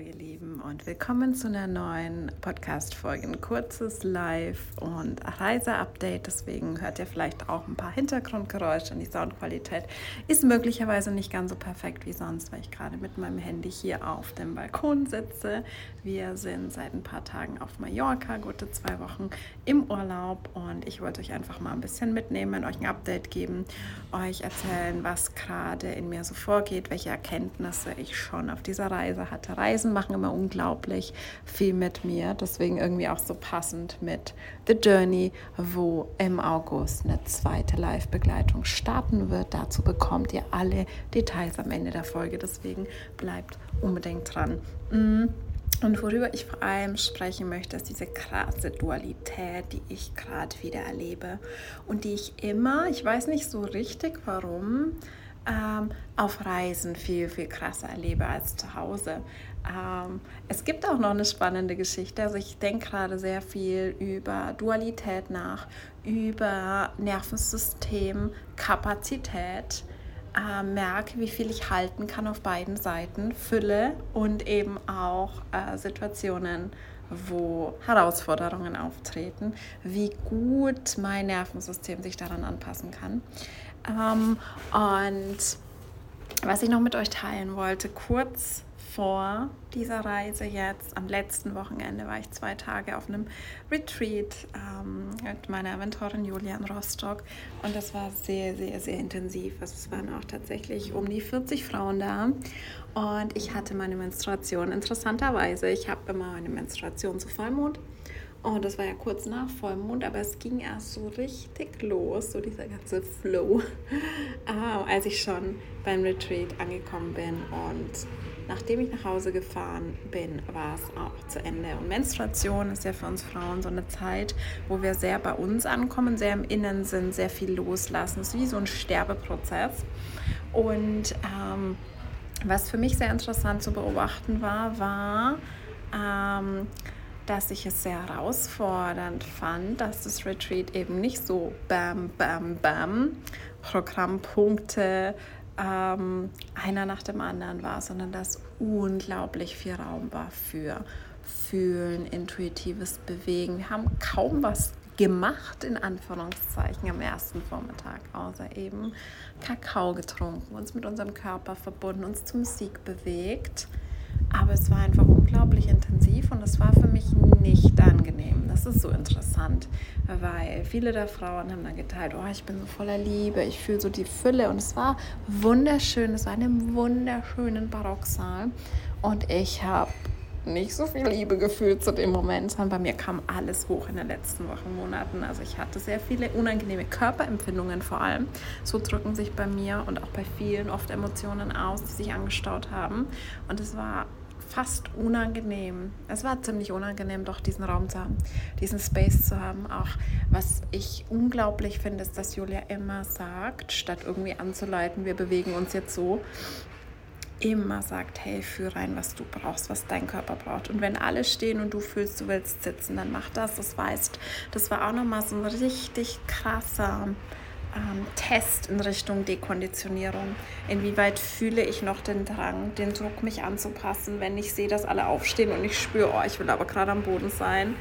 Hallo ihr Lieben und willkommen zu einer neuen Podcast-Folge. Ein kurzes Live- und Reise-Update. Deswegen hört ihr vielleicht auch ein paar Hintergrundgeräusche und die Soundqualität ist möglicherweise nicht ganz so perfekt wie sonst, weil ich gerade mit meinem Handy hier auf dem Balkon sitze. Wir sind seit ein paar Tagen auf Mallorca, gute zwei Wochen im Urlaub und ich wollte euch einfach mal ein bisschen mitnehmen, euch ein Update geben, euch erzählen, was gerade in mir so vorgeht, welche Erkenntnisse ich schon auf dieser Reise hatte Reisen machen immer unglaublich viel mit mir. Deswegen irgendwie auch so passend mit The Journey, wo im August eine zweite Live-Begleitung starten wird. Dazu bekommt ihr alle Details am Ende der Folge. Deswegen bleibt unbedingt dran. Mm. Und worüber ich vor allem sprechen möchte, ist diese krasse Dualität, die ich gerade wieder erlebe und die ich immer, ich weiß nicht so richtig warum, ähm, auf Reisen viel, viel krasser erlebe als zu Hause. Ähm, es gibt auch noch eine spannende Geschichte. Also ich denke gerade sehr viel über Dualität nach, über Nervensystem, Kapazität. Äh, merke, wie viel ich halten kann auf beiden Seiten, Fülle und eben auch äh, Situationen, wo Herausforderungen auftreten, wie gut mein Nervensystem sich daran anpassen kann. Ähm, und was ich noch mit euch teilen wollte, kurz vor dieser Reise jetzt, am letzten Wochenende, war ich zwei Tage auf einem Retreat ähm, mit meiner Mentorin Julia in Rostock und das war sehr, sehr, sehr intensiv. Also es waren auch tatsächlich um die 40 Frauen da und ich hatte meine Menstruation. Interessanterweise, ich habe immer meine Menstruation zu Vollmond oh, das war ja kurz nach Vollmond, aber es ging erst so richtig los, so dieser ganze Flow, äh, als ich schon beim Retreat angekommen bin. Und nachdem ich nach Hause gefahren bin, war es auch zu Ende. Und Menstruation ist ja für uns Frauen so eine Zeit, wo wir sehr bei uns ankommen, sehr im Innen sind, sehr viel loslassen. Es ist wie so ein Sterbeprozess. Und ähm, was für mich sehr interessant zu beobachten war, war, ähm, dass ich es sehr herausfordernd fand, dass das Retreat eben nicht so bam, bam, bam, Programmpunkte ähm, einer nach dem anderen war, sondern dass unglaublich viel Raum war für Fühlen, intuitives Bewegen. Wir haben kaum was gemacht, in Anführungszeichen, am ersten Vormittag, außer eben Kakao getrunken, uns mit unserem Körper verbunden, uns zur Musik bewegt aber es war einfach unglaublich intensiv und es war für mich nicht angenehm. Das ist so interessant, weil viele der Frauen haben dann geteilt, oh, ich bin so voller Liebe, ich fühle so die Fülle und es war wunderschön, es war in einem wunderschönen Barocksaal und ich habe nicht so viel Liebe gefühlt zu dem Moment, sondern bei mir kam alles hoch in den letzten Wochen, Monaten. Also ich hatte sehr viele unangenehme Körperempfindungen vor allem. So drücken sich bei mir und auch bei vielen oft Emotionen aus, die sich angestaut haben. Und es war fast unangenehm. Es war ziemlich unangenehm, doch diesen Raum zu haben, diesen Space zu haben. Auch was ich unglaublich finde, ist, dass Julia immer sagt, statt irgendwie anzuleiten, wir bewegen uns jetzt so, immer sagt, hey, führ rein, was du brauchst, was dein Körper braucht. Und wenn alle stehen und du fühlst, du willst sitzen, dann mach das. Das weißt, das war auch nochmal so ein richtig krasser ähm, Test in Richtung Dekonditionierung. Inwieweit fühle ich noch den Drang, den Druck, mich anzupassen, wenn ich sehe, dass alle aufstehen und ich spüre, oh, ich will aber gerade am Boden sein.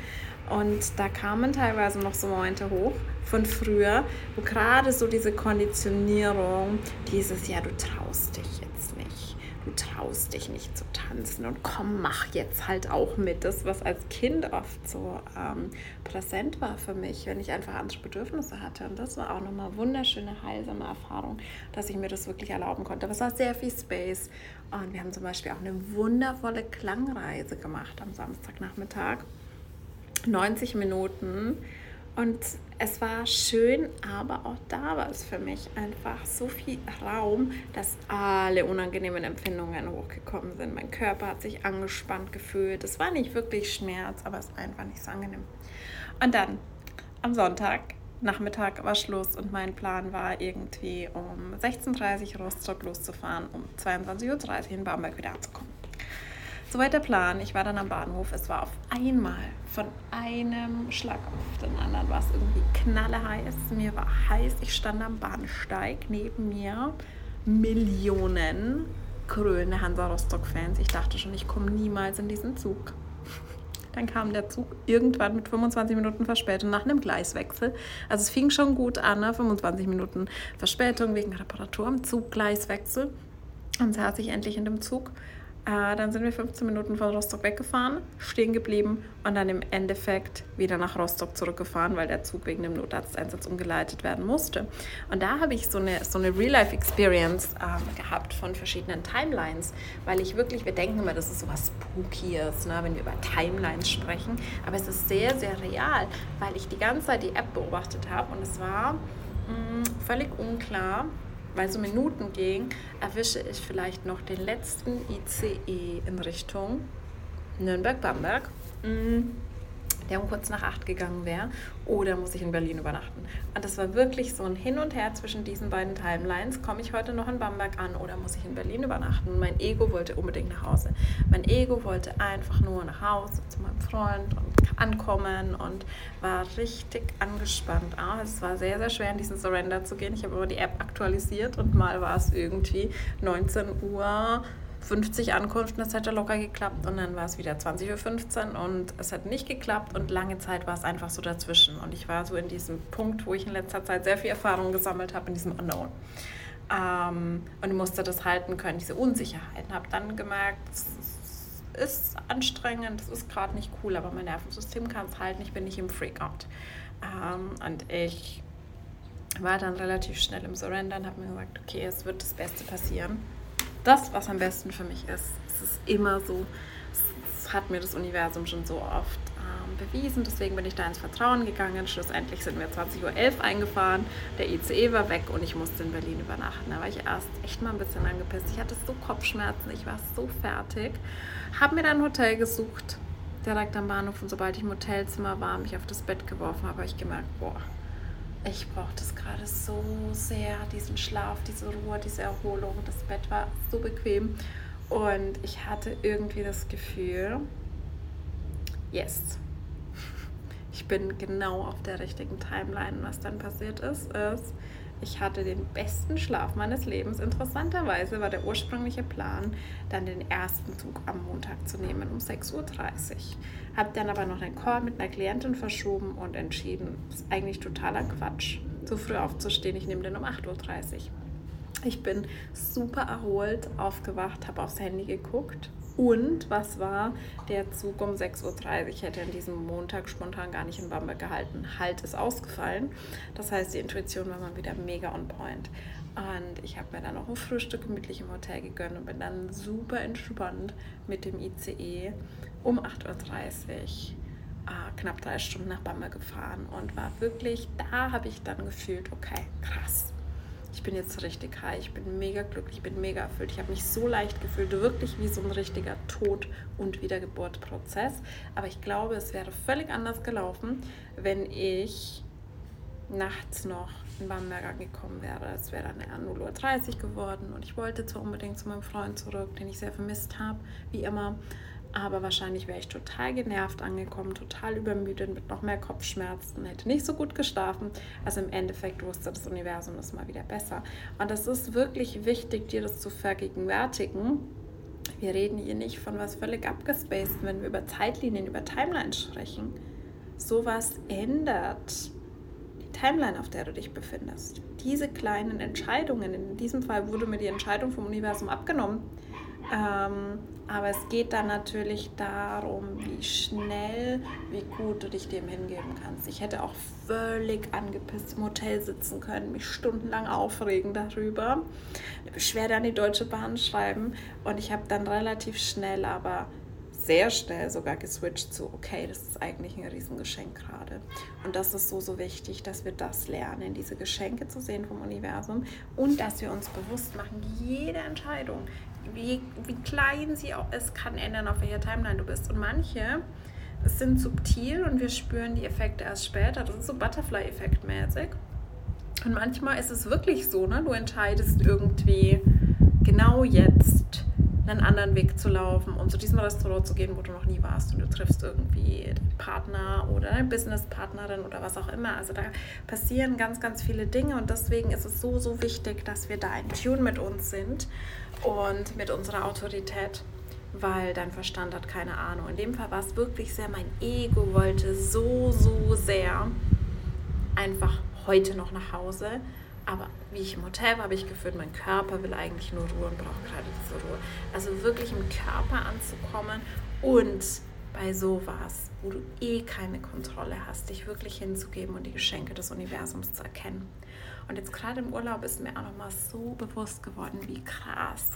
Und da kamen teilweise noch so Momente hoch von früher, wo gerade so diese Konditionierung, dieses, ja, du traust dich du traust dich nicht zu tanzen und komm, mach jetzt halt auch mit. Das, was als Kind oft so ähm, präsent war für mich, wenn ich einfach andere Bedürfnisse hatte. Und das war auch nochmal wunderschöne, heilsame Erfahrung, dass ich mir das wirklich erlauben konnte. Aber es war sehr viel Space. Und wir haben zum Beispiel auch eine wundervolle Klangreise gemacht am Samstagnachmittag. 90 Minuten und es war schön, aber auch da war es für mich einfach so viel Raum, dass alle unangenehmen Empfindungen hochgekommen sind. Mein Körper hat sich angespannt gefühlt. Es war nicht wirklich Schmerz, aber es war einfach nicht so angenehm. Und dann am Sonntag Nachmittag war Schluss und mein Plan war irgendwie um 16.30 Uhr Rostock loszufahren, um 22.30 Uhr in Bamberg wieder anzukommen. Soweit der Plan. Ich war dann am Bahnhof. Es war auf einmal von einem Schlag auf den anderen war es irgendwie knalleheiß. Mir war heiß. Ich stand am Bahnsteig. Neben mir Millionen krönende Hansa Rostock-Fans. Ich dachte schon, ich komme niemals in diesen Zug. Dann kam der Zug irgendwann mit 25 Minuten Verspätung nach einem Gleiswechsel. Also es fing schon gut an, ne? 25 Minuten Verspätung wegen Reparatur am Zuggleiswechsel. Dann saß ich endlich in dem Zug äh, dann sind wir 15 Minuten von Rostock weggefahren, stehen geblieben und dann im Endeffekt wieder nach Rostock zurückgefahren, weil der Zug wegen dem Notarzteinsatz umgeleitet werden musste. Und da habe ich so eine, so eine Real-Life-Experience ähm, gehabt von verschiedenen Timelines, weil ich wirklich, wir denken immer, das ist so was Spookies, ne, wenn wir über Timelines sprechen, aber es ist sehr, sehr real, weil ich die ganze Zeit die App beobachtet habe und es war mh, mm, völlig unklar, weil so Minuten ging, erwische ich vielleicht noch den letzten ICE in Richtung Nürnberg-Bamberg. Mhm der um kurz nach acht gegangen wäre, oder muss ich in Berlin übernachten. Und das war wirklich so ein Hin und Her zwischen diesen beiden Timelines. Komme ich heute noch in Bamberg an oder muss ich in Berlin übernachten? Mein Ego wollte unbedingt nach Hause. Mein Ego wollte einfach nur nach Hause zu meinem Freund und ankommen und war richtig angespannt. Ah, es war sehr, sehr schwer, in diesen Surrender zu gehen. Ich habe aber die App aktualisiert und mal war es irgendwie 19 Uhr 50 Ankunften, das hätte locker geklappt. Und dann war es wieder 20.15 Uhr und es hat nicht geklappt. Und lange Zeit war es einfach so dazwischen. Und ich war so in diesem Punkt, wo ich in letzter Zeit sehr viel Erfahrung gesammelt habe in diesem Unknown. Ähm, und musste das halten können, diese Unsicherheiten. Habe dann gemerkt, es ist anstrengend, es ist gerade nicht cool, aber mein Nervensystem kann es halten, ich bin nicht im Freakout. Ähm, und ich war dann relativ schnell im Surrender und habe mir gesagt, okay, es wird das Beste passieren das, was am besten für mich ist. Es ist immer so, es hat mir das Universum schon so oft ähm, bewiesen. Deswegen bin ich da ins Vertrauen gegangen. Schlussendlich sind wir 20.11 Uhr eingefahren, der ICE war weg und ich musste in Berlin übernachten. Da war ich erst echt mal ein bisschen angepisst. Ich hatte so Kopfschmerzen, ich war so fertig. Habe mir dann ein Hotel gesucht, direkt am Bahnhof und sobald ich im Hotelzimmer war, mich auf das Bett geworfen habe, habe ich gemerkt, boah, ich brauche das gerade so sehr, diesen Schlaf, diese Ruhe, diese Erholung. Das Bett war so bequem und ich hatte irgendwie das Gefühl, yes, ich bin genau auf der richtigen Timeline. Was dann passiert ist, ist, ich hatte den besten Schlaf meines Lebens. Interessanterweise war der ursprüngliche Plan, dann den ersten Zug am Montag zu nehmen um 6.30 Uhr. Habe dann aber noch einen Call mit einer Klientin verschoben und entschieden, ist eigentlich totaler Quatsch, so früh aufzustehen. Ich nehme den um 8.30 Uhr. Ich bin super erholt aufgewacht, habe aufs Handy geguckt und was war? Der Zug um 6.30 Uhr. Ich hätte an diesem Montag spontan gar nicht in Bamberg gehalten. Halt ist ausgefallen. Das heißt, die Intuition war mal wieder mega on point. Und ich habe mir dann noch ein Frühstück gemütlich im Hotel gegönnt und bin dann super entspannt mit dem ICE um 8.30 Uhr äh, knapp drei Stunden nach Bamberg gefahren und war wirklich, da habe ich dann gefühlt, okay, krass ich bin jetzt richtig high, ich bin mega glücklich, ich bin mega erfüllt. Ich habe mich so leicht gefühlt, wirklich wie so ein richtiger Tod- und Wiedergeburtprozess. Aber ich glaube, es wäre völlig anders gelaufen, wenn ich nachts noch in Bamberg angekommen wäre. Es wäre dann 0.30 Uhr geworden und ich wollte zwar unbedingt zu meinem Freund zurück, den ich sehr vermisst habe, wie immer. Aber wahrscheinlich wäre ich total genervt angekommen, total übermüdet, mit noch mehr Kopfschmerzen, hätte nicht so gut geschlafen. Also im Endeffekt wusste das Universum das mal wieder besser. Und das ist wirklich wichtig, dir das zu vergegenwärtigen. Wir reden hier nicht von was völlig abgespaced, wenn wir über Zeitlinien, über Timelines sprechen. Sowas ändert die Timeline, auf der du dich befindest. Diese kleinen Entscheidungen, in diesem Fall wurde mir die Entscheidung vom Universum abgenommen ähm, aber es geht dann natürlich darum, wie schnell, wie gut du dich dem hingeben kannst. Ich hätte auch völlig angepisst im Hotel sitzen können, mich stundenlang aufregen darüber, eine Beschwerde an die Deutsche Bahn schreiben und ich habe dann relativ schnell, aber sehr schnell sogar geswitcht zu, okay, das ist eigentlich ein Riesengeschenk gerade. Und das ist so, so wichtig, dass wir das lernen, diese Geschenke zu sehen vom Universum und dass wir uns bewusst machen, jede Entscheidung, wie, wie klein sie auch ist, kann ändern, auf welcher Timeline du bist. Und manche sind subtil und wir spüren die Effekte erst später. Das ist so Butterfly-Effekt mäßig. Und manchmal ist es wirklich so, ne? du entscheidest irgendwie genau jetzt einen anderen Weg zu laufen und zu diesem Restaurant zu gehen, wo du noch nie warst und du triffst irgendwie den Partner oder eine Businesspartnerin oder was auch immer. Also da passieren ganz, ganz viele Dinge und deswegen ist es so, so wichtig, dass wir da in Tune mit uns sind und mit unserer Autorität weil dein Verstand hat keine Ahnung. In dem Fall war es wirklich sehr, mein Ego wollte so, so sehr einfach heute noch nach Hause. Aber wie ich im Hotel war, habe ich gefühlt, mein Körper will eigentlich nur Ruhe und braucht gerade diese Ruhe. Also wirklich im Körper anzukommen und bei sowas, wo du eh keine Kontrolle hast, dich wirklich hinzugeben und die Geschenke des Universums zu erkennen. Und jetzt gerade im Urlaub ist mir auch nochmal so bewusst geworden, wie krass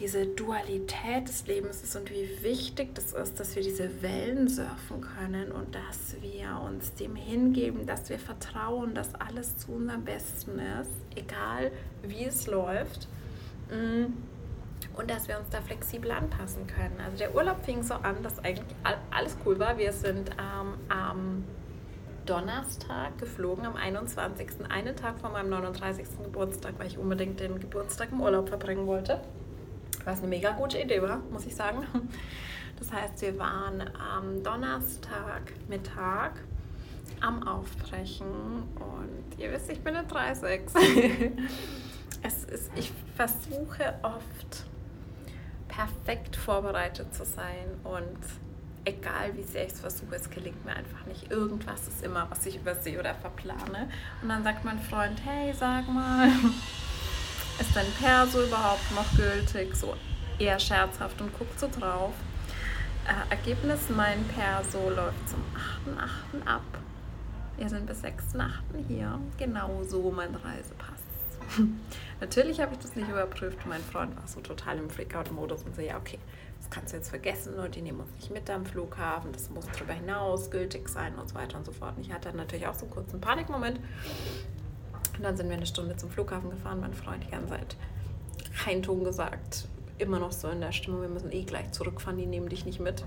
diese Dualität des Lebens ist und wie wichtig das ist, dass wir diese Wellen surfen können und dass wir uns dem hingeben, dass wir vertrauen, dass alles zu unserem Besten ist, egal wie es läuft. Mm. Und dass wir uns da flexibel anpassen können. Also der Urlaub fing so an, dass eigentlich alles cool war. Wir sind ähm, am Donnerstag geflogen, am 21. einen Tag vor meinem 39. Geburtstag, weil ich unbedingt den Geburtstag im Urlaub verbringen wollte was eine mega gute Idee war, muss ich sagen. Das heißt, wir waren am Donnerstag Mittag am Aufbrechen und ihr wisst, ich bin eine 3,6. es ist, ich versuche oft perfekt vorbereitet zu sein und egal wie sehr ich es versuche, es gelingt mir einfach nicht. Irgendwas ist immer, was ich übersehe oder verplane. Und dann sagt mein Freund, hey, sag mal, ist dein Perso überhaupt noch gültig? So eher scherzhaft und guckt so drauf. Äh, Ergebnis, mein Perso läuft zum 8.8. ab. Wir sind bis 6.8. hier. Genau so mein Reisepass. Natürlich habe ich das nicht überprüft. Mein Freund war so total im Freakout-Modus und so, ja, okay, das kannst du jetzt vergessen, Leute, die nehmen uns nicht mit am Flughafen, das muss darüber hinaus gültig sein und so weiter und so fort. Und ich hatte natürlich auch so einen kurzen Panikmoment und dann sind wir eine Stunde zum Flughafen gefahren. Mein Freund die ganze Zeit kein Ton gesagt. Immer noch so in der Stimmung, wir müssen eh gleich zurückfahren, die nehmen dich nicht mit.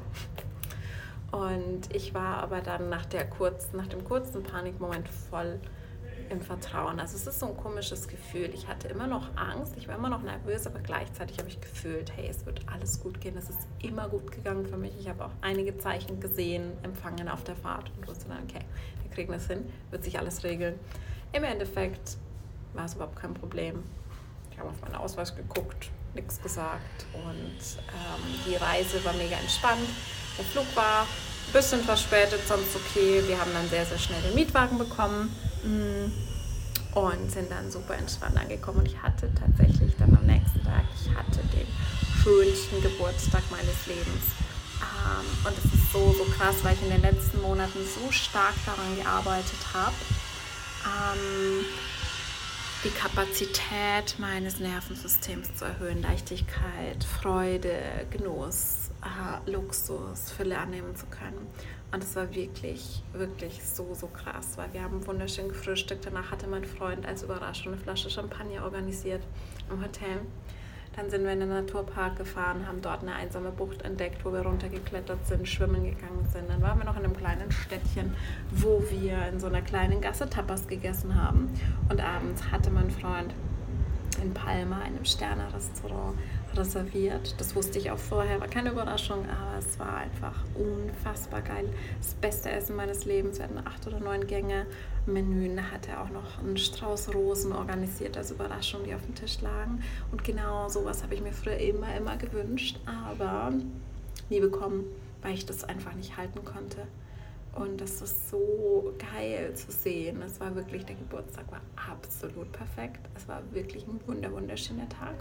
Und ich war aber dann nach, der kurz, nach dem kurzen Panikmoment voll im Vertrauen. Also es ist so ein komisches Gefühl. Ich hatte immer noch Angst, ich war immer noch nervös, aber gleichzeitig habe ich gefühlt, hey, es wird alles gut gehen. Es ist immer gut gegangen für mich. Ich habe auch einige Zeichen gesehen, empfangen auf der Fahrt und wusste dann, okay, wir kriegen das hin, wird sich alles regeln. Im Endeffekt war es überhaupt kein Problem. Ich habe auf meinen Ausweis geguckt, nichts gesagt und ähm, die Reise war mega entspannt. Der Flug war ein bisschen verspätet, sonst okay. Wir haben dann sehr, sehr schnell den Mietwagen bekommen mm, und sind dann super entspannt angekommen. Und ich hatte tatsächlich dann am nächsten Tag, ich hatte den schönsten Geburtstag meines Lebens. Ähm, und es ist so, so krass, weil ich in den letzten Monaten so stark daran gearbeitet habe ähm, die Kapazität meines Nervensystems zu erhöhen, Leichtigkeit, Freude, Genuss, äh, Luxus, Fülle annehmen zu können. Und es war wirklich, wirklich so, so krass, weil wir haben wunderschön gefrühstückt. Danach hatte mein Freund als Überraschung eine Flasche Champagner organisiert im Hotel. Dann sind wir in den Naturpark gefahren, haben dort eine einsame Bucht entdeckt, wo wir runtergeklettert sind, schwimmen gegangen sind. Dann waren wir noch in einem kleinen Städtchen, wo wir in so einer kleinen Gasse Tapas gegessen haben. Und abends hatte mein Freund in Palma, einem Sterne-Restaurant, reserviert. Das wusste ich auch vorher, war keine Überraschung, aber es war einfach unfassbar geil. Das beste Essen meines Lebens. Wir hatten acht oder neun Gänge Menü. Da hat er auch noch einen Strauß Rosen organisiert als Überraschung, die auf dem Tisch lagen. Und genau sowas habe ich mir früher immer, immer gewünscht, aber nie bekommen, weil ich das einfach nicht halten konnte. Und das ist so geil zu sehen. Es war wirklich, der Geburtstag war absolut perfekt. Es war wirklich ein wunder, wunderschöner Tag.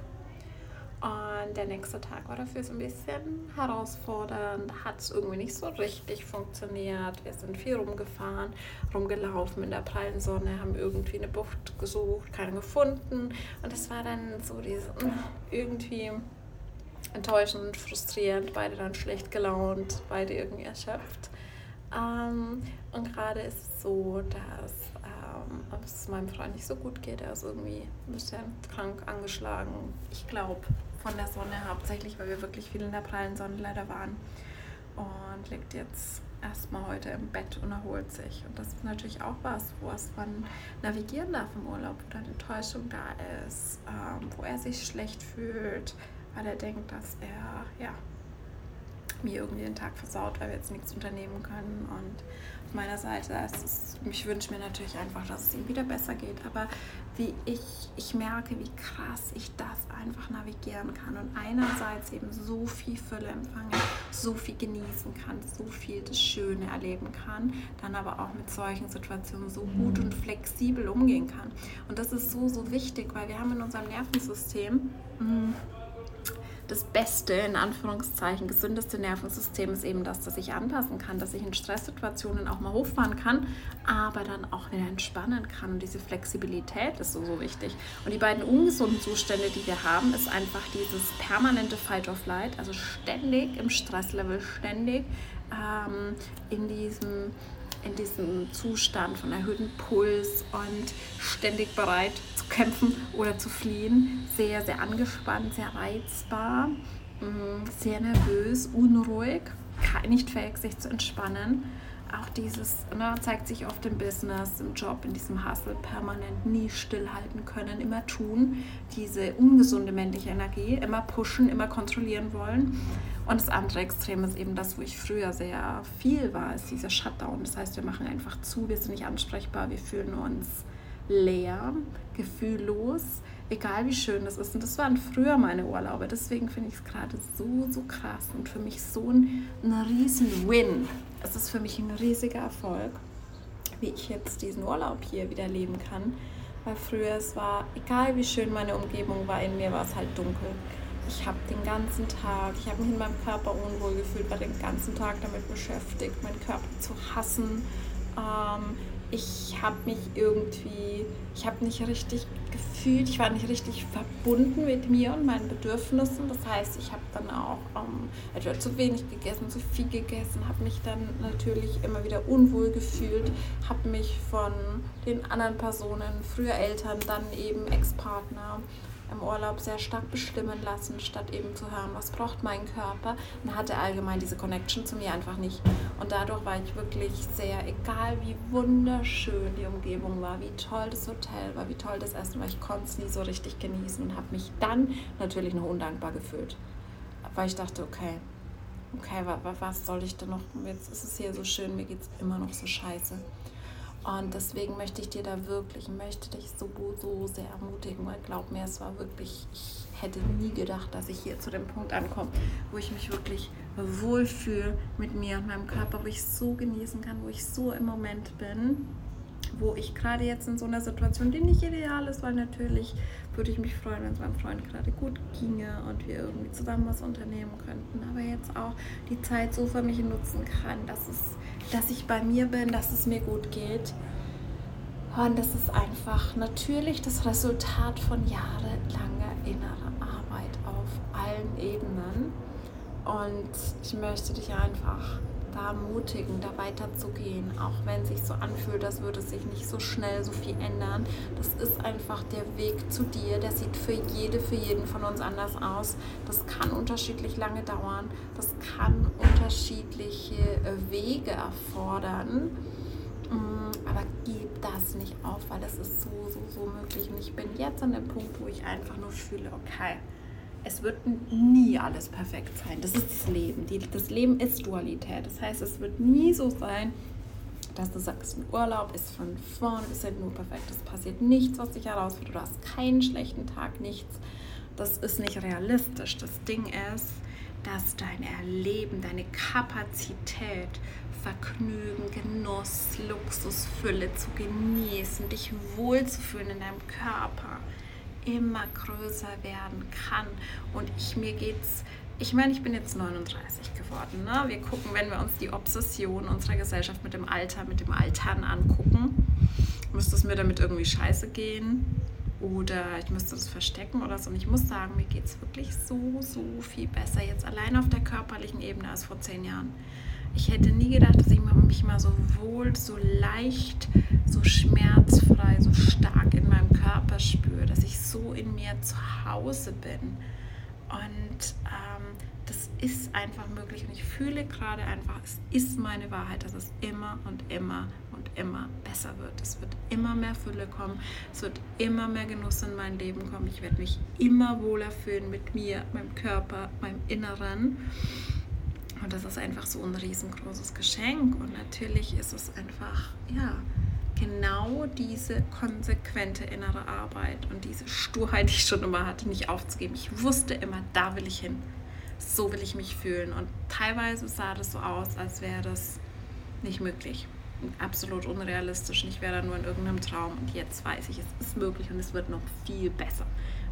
Und der nächste Tag war dafür so ein bisschen herausfordernd, hat es irgendwie nicht so richtig funktioniert. Wir sind viel rumgefahren, rumgelaufen in der prallen Sonne, haben irgendwie eine Bucht gesucht, keine gefunden. Und es war dann so diese, irgendwie enttäuschend, frustrierend, beide dann schlecht gelaunt, beide irgendwie erschöpft. Ähm, und gerade ist es so, dass ähm, es meinem Freund nicht so gut geht. Er ist irgendwie ein bisschen krank, angeschlagen. Ich glaube, von der Sonne hauptsächlich, weil wir wirklich viel in der prallen Sonne leider waren. Und liegt jetzt erstmal heute im Bett und erholt sich. Und das ist natürlich auch was, wo es man navigieren darf im Urlaub, wo dann Enttäuschung da ist, ähm, wo er sich schlecht fühlt, weil er denkt, dass er ja mir irgendwie den Tag versaut, weil wir jetzt nichts unternehmen können. Und meiner Seite ist ich wünsche mir natürlich einfach, dass es ihm wieder besser geht. Aber wie ich, ich merke, wie krass ich das einfach navigieren kann und einerseits eben so viel Fülle empfange, so viel genießen kann, so viel das Schöne erleben kann, dann aber auch mit solchen Situationen so gut und flexibel umgehen kann. Und das ist so, so wichtig, weil wir haben in unserem Nervensystem mh, mm, das beste, in Anführungszeichen, gesündeste Nervensystem ist eben das, dass ich anpassen kann, dass ich in Stresssituationen auch mal hochfahren kann, aber dann auch wieder entspannen kann. Und diese Flexibilität ist so, so wichtig. Und die beiden ungesunden Zustände, die wir haben, ist einfach dieses permanente Fight or Flight, also ständig im Stresslevel, ständig ähm, in diesem in diesem Zustand von erhöhtem Puls und ständig bereit zu kämpfen oder zu fliehen. Sehr, sehr angespannt, sehr reizbar, mm, sehr nervös, unruhig, nicht fähig, sich zu entspannen auch dieses ne, zeigt sich oft im Business, im Job, in diesem Hustle, permanent nie stillhalten können, immer tun, diese ungesunde männliche Energie, immer pushen, immer kontrollieren wollen. Und das andere Extrem ist eben das, wo ich früher sehr viel war, ist dieser Shutdown. Das heißt, wir machen einfach zu, wir sind nicht ansprechbar, wir fühlen uns leer, gefühllos, egal wie schön das ist. Und das waren früher meine Urlaube. Deswegen finde ich es gerade so, so krass und für mich so ein, ein riesen Win. Es ist für mich ein riesiger Erfolg, wie ich jetzt diesen Urlaub hier wieder leben kann. Weil früher es war, egal wie schön meine Umgebung war, in mir war es halt dunkel. Ich habe den ganzen Tag, ich habe mich in meinem Körper unwohl gefühlt, war den ganzen Tag damit beschäftigt, meinen Körper zu hassen. Ähm, ich habe mich irgendwie, ich habe nicht richtig gefühlt, ich war nicht richtig verbunden mit mir und meinen Bedürfnissen. Das heißt, ich habe dann auch ähm, etwa zu wenig gegessen, zu viel gegessen, habe mich dann natürlich immer wieder unwohl gefühlt, habe mich von den anderen Personen, früher Eltern, dann eben Ex-Partner, im Urlaub sehr stark bestimmen lassen, statt eben zu hören, was braucht mein Körper. Und hatte allgemein diese Connection zu mir einfach nicht. Und dadurch war ich wirklich sehr, egal wie wunderschön die Umgebung war, wie toll das Hotel war, wie toll das Essen war, ich konnte es nie so richtig genießen und habe mich dann natürlich noch undankbar gefühlt. Weil ich dachte, okay, okay, was soll ich denn noch? Jetzt ist es hier so schön, mir geht es immer noch so scheiße. Und deswegen möchte ich dir da wirklich, möchte dich so, so sehr ermutigen, weil glaub mir, es war wirklich, ich hätte nie gedacht, dass ich hier zu dem Punkt ankomme, wo ich mich wirklich wohlfühle mit mir und meinem Körper, wo ich so genießen kann, wo ich so im Moment bin wo ich gerade jetzt in so einer Situation, die nicht ideal ist, weil natürlich würde ich mich freuen, wenn es meinem Freund gerade gut ginge und wir irgendwie zusammen was unternehmen könnten. Aber jetzt auch die Zeit so für mich nutzen kann, dass, es, dass ich bei mir bin, dass es mir gut geht. Und das ist einfach natürlich das Resultat von jahrelanger innerer Arbeit auf allen Ebenen. Und ich möchte dich einfach da ermutigen, da weiterzugehen, auch wenn es sich so anfühlt, als würde sich nicht so schnell so viel ändern. Das ist einfach der Weg zu dir, der sieht für jede, für jeden von uns anders aus. Das kann unterschiedlich lange dauern, das kann unterschiedliche äh, Wege erfordern. Mm, aber gib das nicht auf, weil das ist so, so, so möglich. Und ich bin jetzt an dem Punkt, wo ich einfach nur fühle, okay, es wird nie alles perfekt sein. Das ist das Leben. Die, das Leben ist Dualität. Das heißt, es wird nie so sein, dass du sagst, ein Urlaub ist von vorne bis hinten nur perfekt. Es passiert nichts, was dich herausfordert. Du hast keinen schlechten Tag, nichts. Das ist nicht realistisch. Das Ding ist, dass dein Erleben, deine Kapazität, Vergnügen, Genuss, Luxus, Fülle zu genießen, dich wohlzufühlen in deinem Körper, immer größer werden kann. Und ich mir geht's, ich meine, ich bin jetzt 39 geworden. Ne? Wir gucken, wenn wir uns die Obsession unserer Gesellschaft mit dem Alter, mit dem Altern angucken, müsste es mir damit irgendwie scheiße gehen oder ich müsste das verstecken oder so. Und ich muss sagen, mir geht es wirklich so, so viel besser jetzt allein auf der körperlichen Ebene als vor zehn Jahren. Ich hätte nie gedacht, dass ich mich mal so wohl, so leicht, so schmerzfrei, so stark in meinem Körper spüre, dass ich so in mir zu Hause bin. Und ähm, das ist einfach möglich und ich fühle gerade einfach, es ist meine Wahrheit, dass es immer und immer und immer besser wird. Es wird immer mehr Fülle kommen, es wird immer mehr Genuss in mein Leben kommen. Ich werde mich immer wohler fühlen mit mir, meinem Körper, meinem Inneren. Und das ist einfach so ein riesengroßes Geschenk. Und natürlich ist es einfach, ja, genau diese konsequente innere Arbeit und diese Sturheit, die ich schon immer hatte, nicht aufzugeben. Ich wusste immer, da will ich hin. So will ich mich fühlen. Und teilweise sah das so aus, als wäre das nicht möglich. Absolut unrealistisch. Ich wäre da nur in irgendeinem Traum. Und jetzt weiß ich, es ist möglich und es wird noch viel besser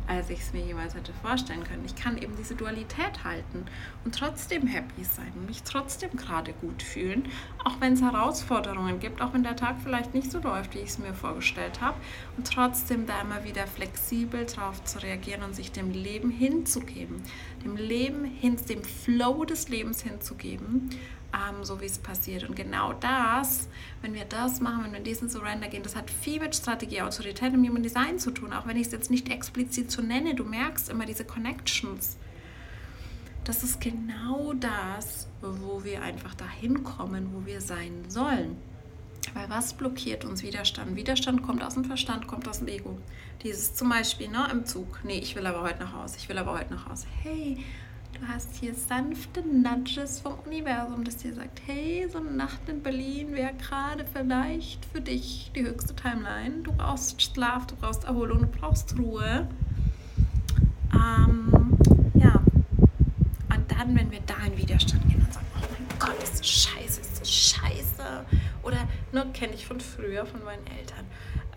als ich es mir jemals hätte vorstellen können. Ich kann eben diese Dualität halten und trotzdem happy sein und mich trotzdem gerade gut fühlen, auch wenn es Herausforderungen gibt, auch wenn der Tag vielleicht nicht so läuft, wie ich es mir vorgestellt habe und trotzdem da immer wieder flexibel drauf zu reagieren und sich dem Leben hinzugeben, dem Leben hin, dem Flow des Lebens hinzugeben ähm, so wie es passiert. Und genau das, wenn wir das machen, wenn wir in diesen Surrender gehen, das hat viel mit Strategie, Autorität und Human Design zu tun, auch wenn ich es jetzt nicht explizit so nenne. Du merkst immer diese Connections. Das ist genau das, wo wir einfach dahin kommen, wo wir sein sollen. Weil was blockiert uns Widerstand? Widerstand kommt aus dem Verstand, kommt aus dem Ego. Dieses zum Beispiel ne, im Zug. Nee, ich will aber heute nach Hause. Ich will aber heute nach Hause. Hey, Du hast hier sanfte Nudges vom Universum, das dir sagt, hey, so eine Nacht in Berlin wäre gerade vielleicht für dich die höchste Timeline. Du brauchst Schlaf, du brauchst Erholung, du brauchst Ruhe. Ähm, ja. Und dann, wenn wir da in Widerstand gehen und sagen, oh mein Gott, ist das scheiße, ist das scheiße. Oder, ne, kenne ich von früher, von meinen Eltern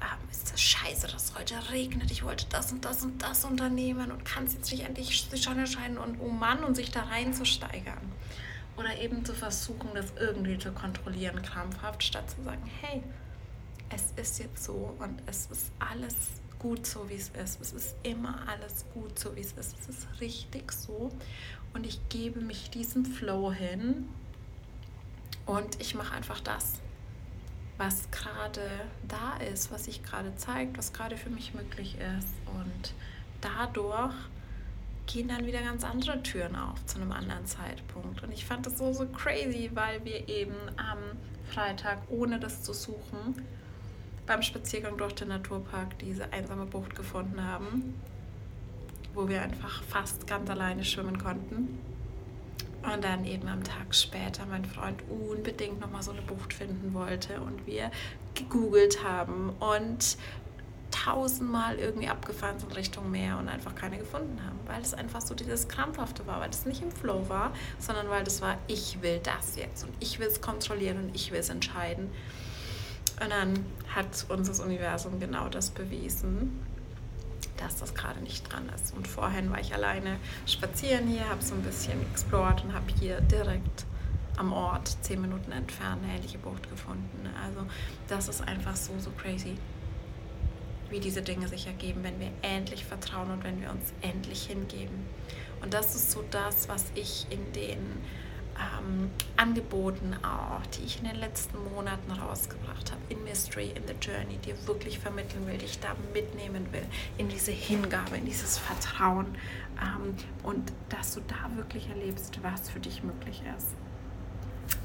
ähm, ist das scheiße, dass es heute regnet, ich wollte das und das und das unternehmen und kann es jetzt nicht endlich die Sonne scheinen und oh Mann und sich da reinzusteigern. Oder eben zu versuchen, das irgendwie zu kontrollieren, krampfhaft, statt zu sagen, hey, es ist jetzt so und es ist alles gut so, wie es ist. Es ist immer alles gut so, wie es ist. Es ist richtig so. Und ich gebe mich diesem Flow hin und ich mache einfach das was gerade da ist, was sich gerade zeigt, was gerade für mich möglich ist. Und dadurch gehen dann wieder ganz andere Türen auf zu einem anderen Zeitpunkt. Und ich fand das so, so crazy, weil wir eben am Freitag, ohne das zu suchen, beim Spaziergang durch den Naturpark diese einsame Bucht gefunden haben, wo wir einfach fast ganz alleine schwimmen konnten. Und dann eben am Tag später mein Freund unbedingt nochmal so eine Bucht finden wollte und wir gegoogelt haben und tausendmal irgendwie abgefahren sind Richtung Meer und einfach keine gefunden haben, weil es einfach so dieses Krampfhafte war, weil es nicht im Flow war, sondern weil das war, ich will das jetzt und ich will es kontrollieren und ich will es entscheiden. Und dann hat uns das Universum genau das bewiesen dass das gerade nicht dran ist. Und vorhin war ich alleine spazieren hier, habe so ein bisschen explored und habe hier direkt am Ort, zehn Minuten entfernt, eine ähnliche Bucht gefunden. Also das ist einfach so, so crazy, wie diese Dinge sich ergeben, wenn wir endlich vertrauen und wenn wir uns endlich hingeben. Und das ist so das, was ich in den ähm, Angeboten auch, die ich in den letzten Monaten rausgebracht habe, in Mystery, in the Journey, dir wirklich vermitteln will, dich da mitnehmen will, in diese Hingabe, in dieses Vertrauen. Ähm, und dass du da wirklich erlebst, was für dich möglich ist.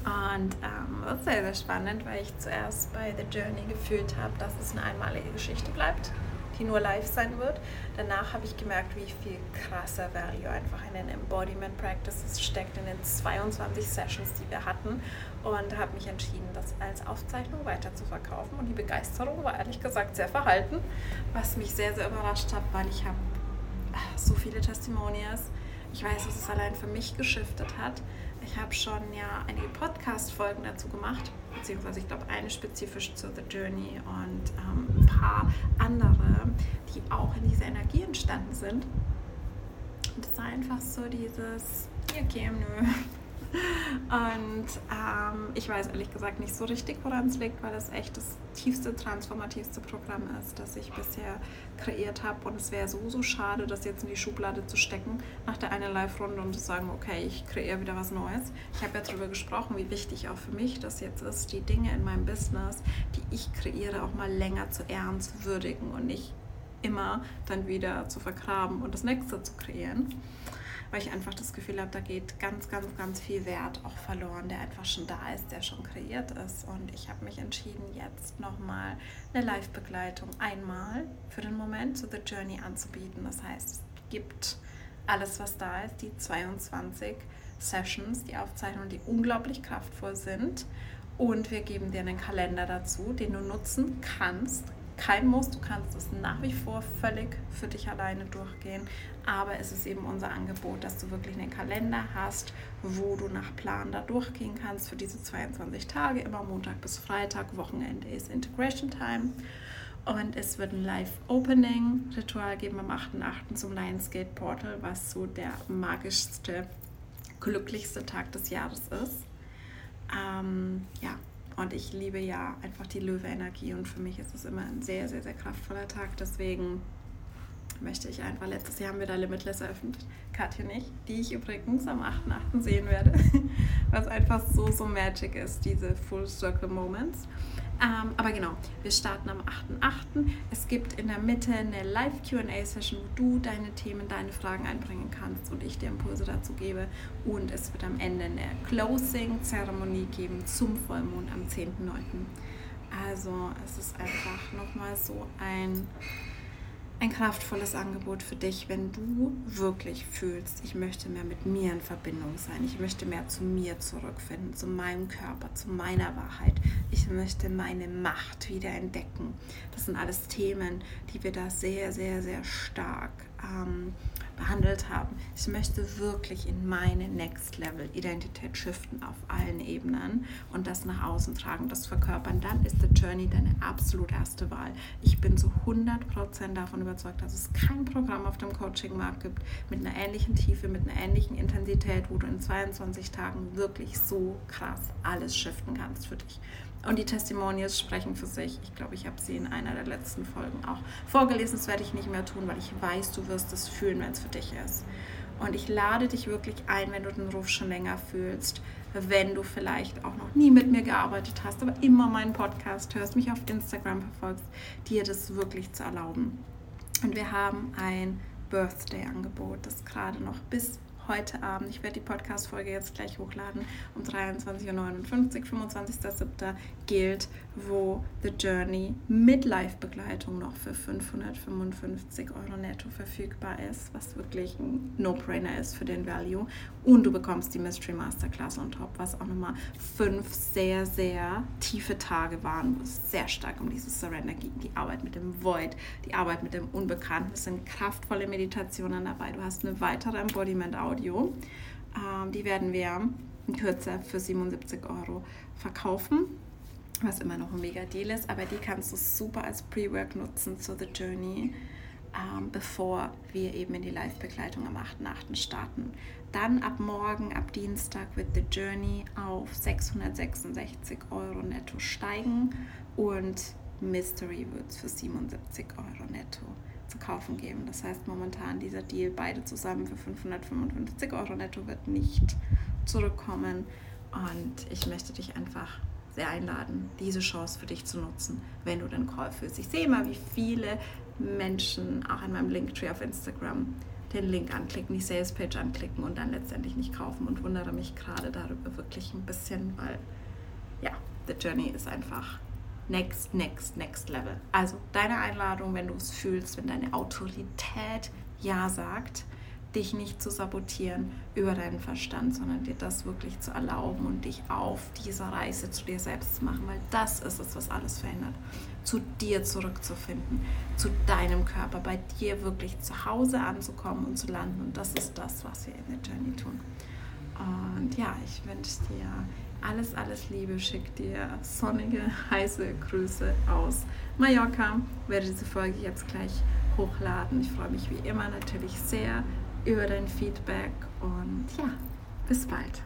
Und ähm, das ist sehr, sehr spannend, weil ich zuerst bei The Journey gefühlt habe, dass es eine einmalige Geschichte bleibt die nur live sein wird. Danach habe ich gemerkt, wie viel krasser Value einfach in den Embodiment Practices steckt, in den 22 Sessions, die wir hatten. Und habe mich entschieden, das als Aufzeichnung weiter zu verkaufen. Und die Begeisterung war ehrlich gesagt sehr verhalten, was mich sehr, sehr überrascht hat, weil ich habe so viele Testimonials. Ich weiß, dass es allein für mich geschiftet hat. Ich habe schon ja einige Podcast-Folgen dazu gemacht beziehungsweise ich glaube eine spezifisch zu The Journey und ähm, ein paar andere, die auch in dieser Energie entstanden sind. Und es war einfach so dieses, hier Kim, nö, und ähm, ich weiß ehrlich gesagt nicht so richtig, woran es liegt, weil das echt das tiefste, transformativste Programm ist, das ich bisher kreiert habe. Und es wäre so, so schade, das jetzt in die Schublade zu stecken nach der einen Live-Runde und zu sagen, okay, ich kreiere wieder was Neues. Ich habe ja darüber gesprochen, wie wichtig auch für mich das jetzt ist, die Dinge in meinem Business, die ich kreiere, auch mal länger zu ehren, zu würdigen und nicht immer dann wieder zu vergraben und das nächste zu kreieren. Weil ich einfach das Gefühl habe, da geht ganz, ganz, ganz viel Wert auch verloren, der einfach schon da ist, der schon kreiert ist. Und ich habe mich entschieden, jetzt nochmal eine Live-Begleitung einmal für den Moment zu The Journey anzubieten. Das heißt, es gibt alles, was da ist, die 22 Sessions, die Aufzeichnungen, die unglaublich kraftvoll sind. Und wir geben dir einen Kalender dazu, den du nutzen kannst. Kein Muss, du kannst es nach wie vor völlig für dich alleine durchgehen. Aber es ist eben unser Angebot, dass du wirklich einen Kalender hast, wo du nach Plan da durchgehen kannst für diese 22 Tage, immer Montag bis Freitag, Wochenende ist Integration Time. Und es wird ein Live-Opening-Ritual geben am 8.8. zum Lionsgate Portal, was so der magischste, glücklichste Tag des Jahres ist. Ähm, ja, und ich liebe ja einfach die Löwe-Energie und für mich ist es immer ein sehr, sehr, sehr kraftvoller Tag. Deswegen möchte ich einfach, letztes Jahr haben wir da Limitless eröffnet, Katja nicht, die ich übrigens am 8.8. sehen werde, was einfach so, so magic ist, diese Full Circle Moments. Ähm, aber genau, wir starten am 8.8. Es gibt in der Mitte eine Live-QA-Session, wo du deine Themen, deine Fragen einbringen kannst und ich dir Impulse dazu gebe. Und es wird am Ende eine Closing-Zeremonie geben zum Vollmond am 10.9. Also es ist einfach nochmal so ein ein kraftvolles Angebot für dich, wenn du wirklich fühlst, ich möchte mehr mit mir in Verbindung sein, ich möchte mehr zu mir zurückfinden, zu meinem Körper, zu meiner Wahrheit, ich möchte meine Macht wieder entdecken. Das sind alles Themen, die wir da sehr, sehr, sehr stark ähm, behandelt haben. Ich möchte wirklich in meine Next Level Identität shiften auf allen Ebenen und das nach außen tragen, das verkörpern. Dann ist The Journey deine absolut erste Wahl. Ich bin zu 100% davon überzeugt, dass es kein Programm auf dem Coaching-Markt gibt mit einer ähnlichen Tiefe, mit einer ähnlichen Intensität, wo du in 22 Tagen wirklich so krass alles shiften kannst für dich. Und die Testimonials sprechen für sich. Ich glaube, ich habe sie in einer der letzten Folgen auch vorgelesen. Das werde ich nicht mehr tun, weil ich weiß, du wirst es fühlen, wenn es für dich ist. Und ich lade dich wirklich ein, wenn du den Ruf schon länger fühlst, wenn du vielleicht auch noch nie mit mir gearbeitet hast, aber immer meinen Podcast hörst, mich auf Instagram verfolgst, dir das wirklich zu erlauben. Und wir haben ein Birthday-Angebot, das gerade noch bis heute Abend. Ich werde die Podcast-Folge jetzt gleich hochladen um 23.59 Uhr, 25.07. gilt, wo The Journey mit Live-Begleitung noch für 555 Euro netto verfügbar ist, was wirklich ein No-Brainer ist für den Value. Und du bekommst die Mystery Masterclass on top, was auch nochmal fünf sehr, sehr tiefe Tage waren, wo es sehr stark um dieses Surrender ging. Die Arbeit mit dem Void, die Arbeit mit dem Unbekannten. Es sind kraftvolle Meditationen dabei. Du hast eine weitere Embodiment-Audio. Ähm, die werden wir in Kürze für 77 Euro verkaufen was immer noch ein mega Deal ist, aber die kannst du super als Pre-Work nutzen zu The Journey ähm, bevor wir eben in die Live-Begleitung am 8.8. starten. Dann ab morgen, ab Dienstag, wird The Journey auf 666 Euro netto steigen und Mystery wird es für 77 Euro netto zu kaufen geben. Das heißt, momentan dieser Deal beide zusammen für 555 Euro netto wird nicht zurückkommen. Und ich möchte dich einfach sehr einladen, diese Chance für dich zu nutzen, wenn du den Call fühlst. Ich sehe immer, wie viele Menschen auch in meinem Linktree auf Instagram den Link anklicken, die Salespage anklicken und dann letztendlich nicht kaufen und wundere mich gerade darüber wirklich ein bisschen, weil ja, the journey ist einfach next, next, next level. Also deine Einladung, wenn du es fühlst, wenn deine Autorität Ja sagt, dich nicht zu sabotieren über deinen Verstand, sondern dir das wirklich zu erlauben und dich auf dieser Reise zu dir selbst zu machen, weil das ist es, was alles verändert. Zu dir zurückzufinden, zu deinem Körper, bei dir wirklich zu Hause anzukommen und zu landen. Und das ist das, was wir in der Journey tun. Und ja, ich wünsche dir alles, alles Liebe, schick dir sonnige, heiße Grüße aus Mallorca. Ich werde diese Folge jetzt gleich hochladen. Ich freue mich wie immer natürlich sehr über dein Feedback und ja, bis bald.